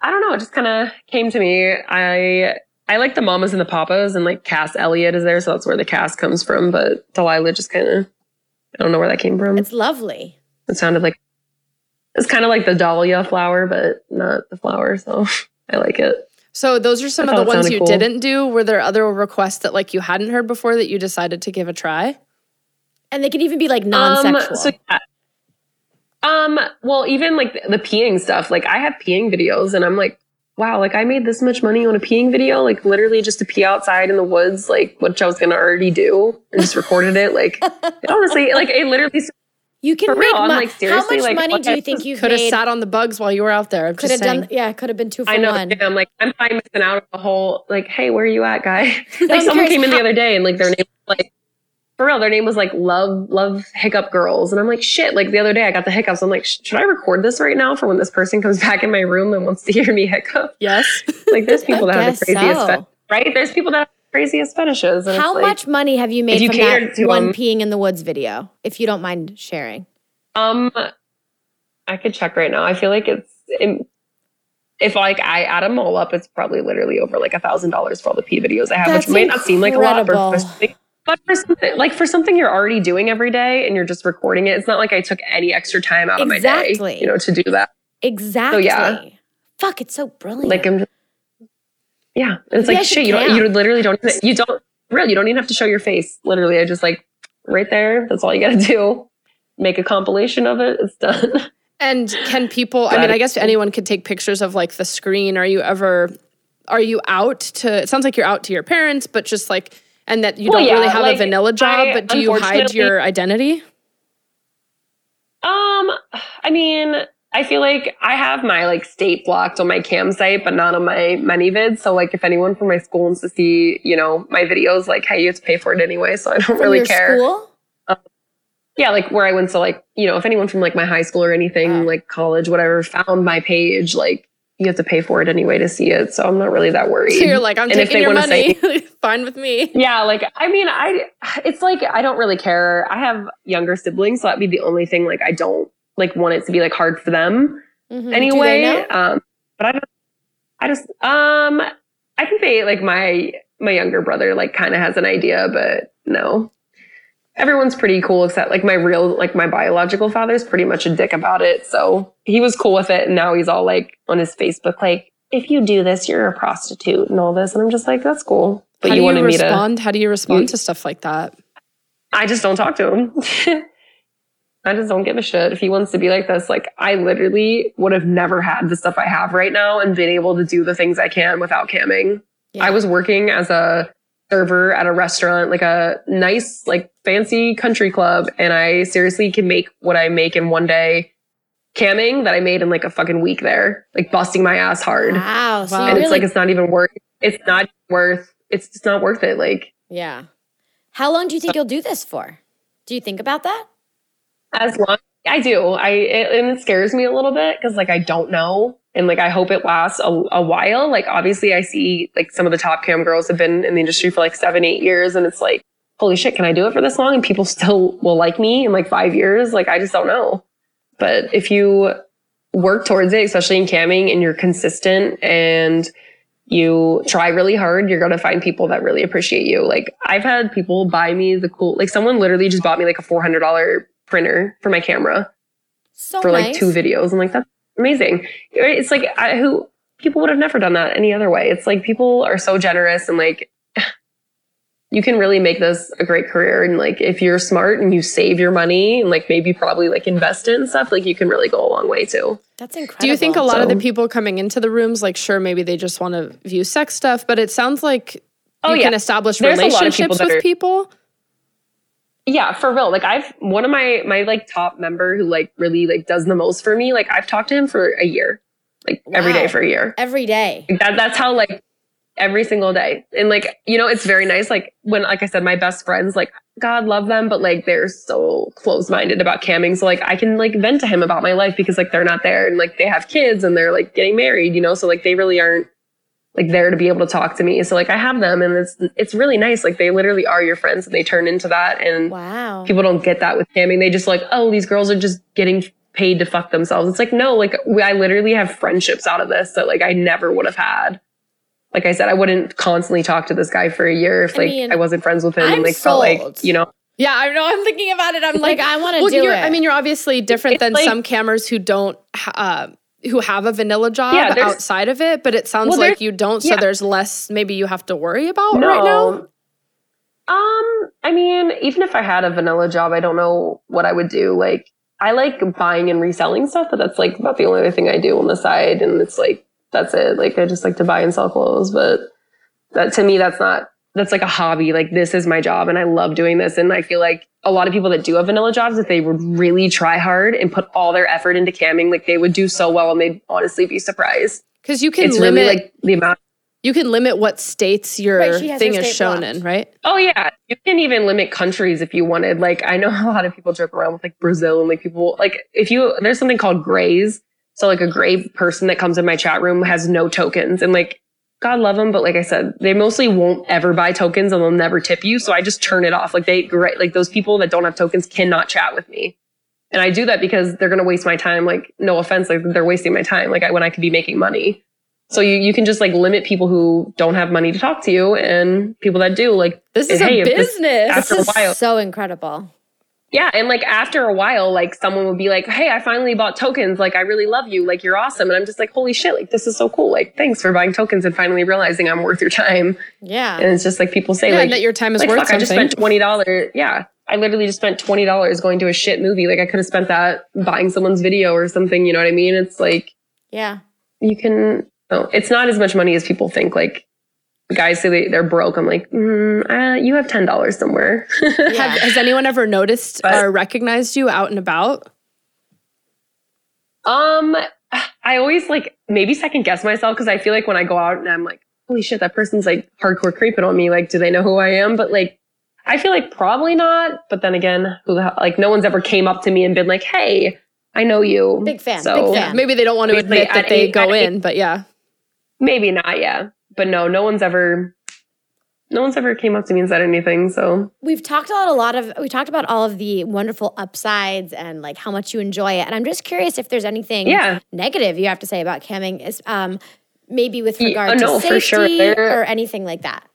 I don't know. It just kind of came to me. I I like the mamas and the papas, and like Cass Elliot is there, so that's where the Cass comes from. But Delilah just kind of, I don't know where that came from. It's lovely. it sounded like it's kind of like the dahlia flower, but not the flower. So I like it. So those are some of the ones you cool. didn't do. Were there other requests that like you hadn't heard before that you decided to give a try? And they could even be like non-sexual. Um, so yeah. Um, well, even like the, the peeing stuff, like I have peeing videos and I'm like, wow, like I made this much money on a peeing video, like literally just to pee outside in the woods, like which I was gonna already do and just recorded it. Like honestly, like it literally you can for make real, I'm money. like, How much like, money do you if think you've Could have sat on the bugs while you were out there. I'm Could just have saying. done. Yeah, could have been two for I know one. I'm like, I'm fine missing out on the whole like, hey, where are you at, guy? Like I'm someone curious came in how- the other day and like their name was like for real, their name was like Love Love Hiccup Girls, and I'm like, shit. Like the other day, I got the hiccups. I'm like, should I record this right now for when this person comes back in my room and wants to hear me hiccup? Yes. Like, there's people that have the craziest, so. fe- right? There's people that have the craziest fetishes. And How it's like, much money have you made you from that to one 'em- peeing in the woods video? If you don't mind sharing. Um, I could check right now. I feel like it's it, if like I add them all up, it's probably literally over like a thousand dollars for all the P videos I have, That's which may not seem like a lot, but but for something like for something you're already doing every day and you're just recording it, it's not like I took any extra time out of my day, you know, to do that. Exactly. So yeah. Fuck, it's so brilliant. Like I'm just, yeah, it's Maybe like shit. You don't, you literally don't, you don't, really, you don't even have to show your face. Literally, I just like right there. That's all you got to do. Make a compilation of it. It's done. And can people? I mean, I guess anyone could take pictures of like the screen. Are you ever? Are you out to? It sounds like you're out to your parents, but just like, and that you Well, don't really have like, a vanilla job. I but do you hide your identity? Um, I mean, I feel like I have my like state blocked on my cam site, but not on my ManyVids. So like, if anyone from my school wants to see, you know, my videos, like, hey, you have to pay for it anyway. So I don't From really your care. school? Yeah, like where I went to, like, you know, if anyone from like my high school or anything, Oh. like college, whatever, found my page, like, you have to pay for it anyway to see it. So I'm not really that worried. So you're like, I'm And if taking they your money. say- Fine with me. Yeah, like I mean, I it's like I don't really care. I have younger siblings, so that'd be the only thing. Like I don't like want it to be like hard for them Mhm. Anyway. Um, but I don't. I just um, I think they like my my younger brother like kind of has an idea, but no. Everyone's pretty cool except like my real like my biological father's pretty much a dick about it. So he was cool with it and now he's all like on his Facebook like if you do this you're a prostitute and all this and I'm just like that's cool. But How you do you wanted me to respond? How do you respond You- to stuff like that? I just don't talk to him. I just don't give a shit. If he wants to be like this, like I literally would have never had the stuff I have right now and been able to do the things I can without camming. Yeah. I was working as a server at a restaurant, like a nice, like fancy country club, and I seriously can make what I make in one day camming that I made in like a fucking week there, like busting my ass hard. Wow. So Wow. you And really, it's like it's not even worth it's not worth it's just not worth it. Like yeah. How long do you think you'll do this for? Do you think about that? as long I do, I it, and it scares me a little bit because like I don't know, and like I hope it lasts a, a while. Like obviously, I see like some of the top cam girls have been in the industry for like seven, eight years, and it's like, holy shit, can I do it for this long? And people still will like me in like five years. Like I just don't know. But if you work towards it, especially in camming, and you're consistent and you try really hard, you're gonna find people that really appreciate you. Like I've had people buy me the cool, like someone literally just bought me like a four hundred dollar printer for my camera So for like two videos. I'm like, that's amazing. It's like I, who people would have never done that any other way. It's like people are so generous and like you can really make this a great career. And like if you're smart and you save your money and like maybe probably like invest in stuff, like you can really go a long way too. That's incredible. Do you think a lot of the people coming into the rooms, like, sure, maybe they just want to view sex stuff, but it sounds like Oh, you yeah. can establish There's a lot of relationships people with are- people? Yeah, for real. Like I've one of my my like top member who like really like does the most for me. Like I've talked to him for a year, like every day for a year. Every day. That that's how like every single day. And like you know, it's very nice. Like when like I said, my best friends like God love them, but like they're so close minded about camming. So like I can like vent to him about my life because like they're not there and like they have kids and they're like getting married. You know, so like they really aren't like there to be able to talk to me. So like I have them and it's it's really nice. Like they literally are your friends and they turn into that and Wow. people don't get that with camming. They just like, oh, these girls are just getting paid to fuck themselves. It's like, no, like we, I literally have friendships out of this that like I never would have had. Like I said, I wouldn't constantly talk to this guy for a year if I like mean, I wasn't friends with him I'm and like felt like, sold. you know, Yeah, I know. I'm thinking about it. I'm Like, like, I want to well, do you're, it. I mean, you're obviously different It's than like- some cammers who don't, uh, who have a vanilla job Yeah, outside of it. But it sounds Well, like you don't. So yeah. there's less. Maybe you have to worry about right now. Um, I mean, even if I had a vanilla job, I don't know what I would do. Like, I like buying and reselling stuff, but that's like about the only other thing I do on the side. And it's like, that's it. Like, I just like to buy and sell clothes. But that to me, that's not, that's like a hobby. Like, this is my job and I love doing this. And I feel like a lot of people that do have vanilla jobs, if they would really try hard and put all their effort into camming, like, they would do so well and they'd honestly be surprised. Because you can It's limit. really like the amount. you can limit what states your Right, thing her is shown blocked. in, right? Oh yeah, you can even limit countries if you wanted. Like I know a lot of people joke around with like Brazil and like people like if you there's something called grays. So like a gray person that comes in my chat room has no tokens and like God love them, but like I said, they mostly won't ever buy tokens and they'll never tip you. So I just turn it off. Like they great like those people that don't have tokens cannot chat with me. And I do that because they're gonna waste my time. Like no offense, like they're wasting my time. Like I, when I could be making money. So you, you can just like limit people who don't have money to talk to you and people that do like This is Hey, a this- business. after a this is while- so incredible. Yeah, and like after a while, like someone would be like, "Hey, I finally bought tokens. Like, I really love you. Like, you're awesome." And I'm just like, "Holy shit! Like, this is so cool. Like, thanks for buying tokens and finally realizing I'm worth your time." Yeah. And it's just like people say, yeah, like, that your time is like worth fuck, I just spent twenty dollars. Yeah, I literally just spent twenty dollars going to a shit movie. Like, I could have spent that buying someone's video or something. You know what I mean? It's like yeah. you can. Oh, it's not as much money as people think. Like. Guys say they, they're broke. I'm like, mm, uh, you have ten dollars somewhere. Yeah. Have, has anyone ever noticed But- or recognized you out and about? Um, I always like maybe second guess myself because I feel like when I go out and I'm like, holy shit, that person's like hardcore creeping on me. Like, do they know who I am? But like, I feel like probably not. But then again, who the like no one's ever came up to me and been like, hey, I know you. Big fan, So big fan. maybe they don't want to Basically, admit that they eight- go at eight- in, but yeah. maybe not. Yeah, but no, no one's ever, no one's ever came up to me and said anything. So We've talked about a lot of we talked about all of the wonderful upsides and like how much you enjoy it. And I'm just curious if there's anything Yeah. negative you have to say about camming is um maybe with Yeah, regard no, to safety sure. There- or anything like that.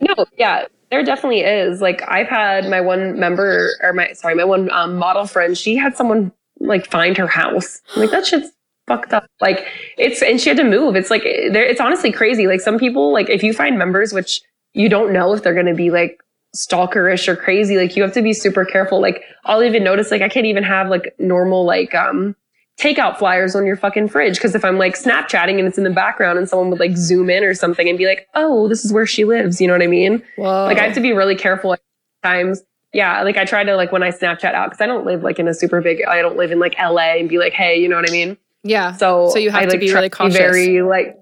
No, yeah, there definitely is. Like I've had my one member or my sorry, my one um, model friend, she had someone like find her house. I'm like that shit's fucked up. Like it's and she had to move. It's like there it's honestly crazy. Like some people like if you find members which you don't know if they're going to be like stalkerish or crazy, like you have to be super careful. Like I'll even notice like I can't even have like normal like um takeout flyers on your fucking fridge because if I'm like Snapchatting and it's in the background and someone would like zoom in or something and be like, "Oh, this is where she lives." You know what I mean? Whoa. Like I have to be really careful at times. Yeah, like I try to like when I Snapchat out because I don't live like in a super big. I don't live in like LA and be like, hey, you know what I mean. Yeah. So So you have I, to like, be really cautious. very like,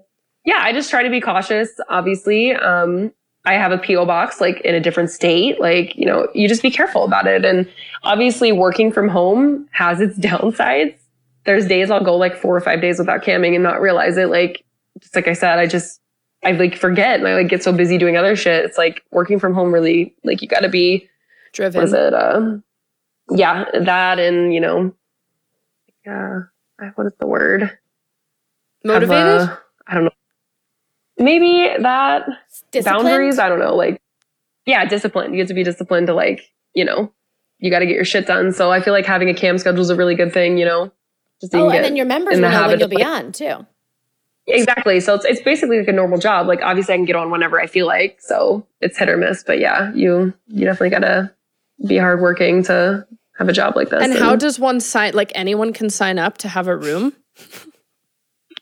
yeah, I just try to be cautious. Obviously, um, I have a PO box like in a different state. Like you know, you just be careful about it. And obviously, working from home has its downsides. There's days I'll go like four or five days without camming and not realize it. Like just like I said, I just I like forget and I like get so busy doing other shit. It's like working from home really like you got to be driven. what is it? Um, yeah, that and you know, yeah, what is the word? Motivated? a- uh, I don't know. Maybe that Disciplined? boundaries. I don't know. Like, yeah, disciplined. You have to be disciplined to like, you know, you got to get your shit done. So I feel like having a cam schedule is a really good thing. You know, just so you Oh, and then your members the know when you'll be like- on too. Exactly. So it's it's basically like a normal job. Like obviously I can get on whenever I feel like. So it's hit or miss. But yeah, you you definitely gotta be hardworking to have a job like this. and how does one sign? Like anyone can sign up to have a room.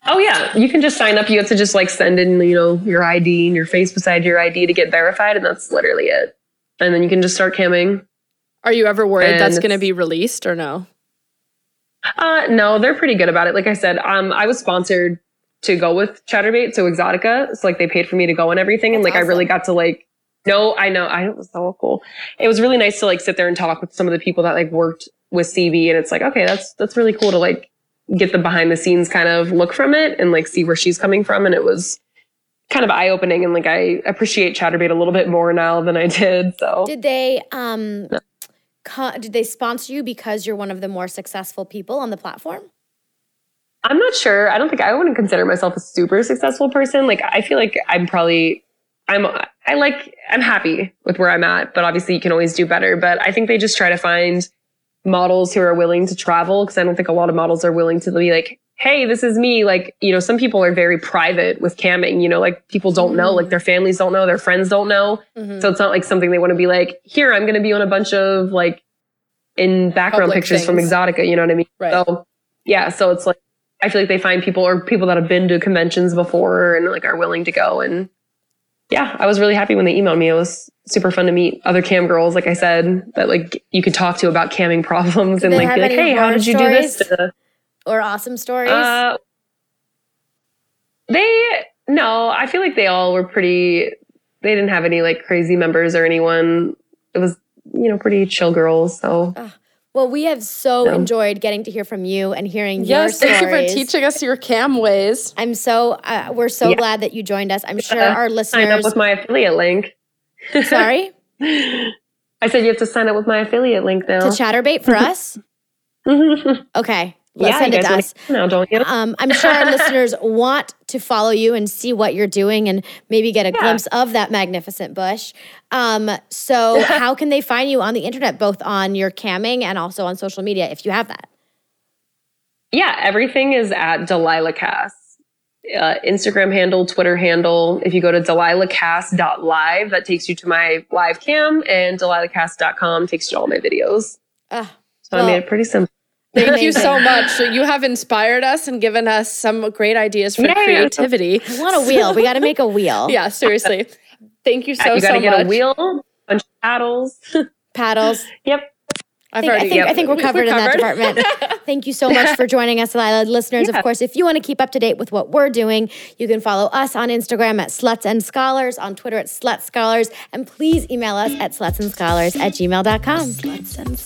Oh yeah, you can just sign up. You have to just like send in, you know, your ID and your face beside your ID to get verified, and that's literally it. And then you can just start camming. Are you ever worried And that's going to be released or no? Uh, no, they're pretty good about it. Like I said, um, I was sponsored to go with Chaturbate, so Exotica. So like they paid for me to go and everything, and That's like I really got to like. No, I know. I it was so cool. It was really nice to like sit there and talk with some of the people that like worked with CB, and it's like okay, that's that's really cool to like get the behind the scenes kind of look from it and like see where she's coming from, and it was kind of eye opening, and like I appreciate Chaturbate a little bit more now than I did. So Did they um co- did they sponsor you because you're one of the more successful people on the platform? I'm not sure. I don't think I wouldn't consider myself a super successful person. Like I feel like I'm probably I'm I like I'm happy with where I'm at, but obviously you can always do better. But I think they just try to find models who are willing to travel because I don't think a lot of models are willing to be like, hey, this is me. Like, you know, some people are very private with camming, you know, like people don't know, like their families don't know, their friends don't know. Mhm. So it's not like something they want to be like, here, I'm going to be on a bunch of like in background Public pictures from. Exotica. You know what I mean? Right. So yeah, so it's like, I feel like they find people or people that have been to conventions before and like are willing to go. And yeah, I was really happy when they emailed me. It was super fun to meet other cam girls, like I said, that like you could talk to about camming problems and like be like, hey, how did you do this? to- Or awesome stories? uh, they no, I feel like they all were pretty. They didn't have any like crazy members or anyone. It was you know pretty chill girls. So well, we have so No. enjoyed getting to hear from you and hearing Yes, your stories. Yes, thank you for teaching us your cam ways. I'm so uh, we're so Yeah. glad that you joined us. I'm sure our our sign up with my affiliate link. sorry I said you have to sign up with my affiliate link now. to Chaturbate for us. Okay, let's yeah, send it guys to wanna us. now, don't you? Um, I'm sure our listeners want to follow you and see what you're doing and maybe get a Yeah. glimpse of that magnificent bush. Um, so, how can they find you on the internet, both on your camming and also on social media, if you have that? Yeah, everything is at Delilah Cass. Uh, Instagram handle, Twitter handle. If you go to delilahcass.live, that takes you to my live cam, and delilahcass.com takes you to all my videos. Ugh, So Well, I made it pretty simple. Thank you so much. You have inspired us and given us some great ideas for Yay. creativity. I want a wheel. We got to make a wheel. Yeah, seriously. Thank you uh, so you got to so get much. a wheel, bunch of paddles. Paddles. yep. I've I think, I already think, I think we're we- covered in that department. Thank you so much for joining us, Lila. Listeners, of course, if you want to keep up to date with what we're doing, you can follow us on Instagram at Sluts and Scholars, on Twitter at Slut Scholars, and please email us at slutsandscholars at gmail.com. Sluts and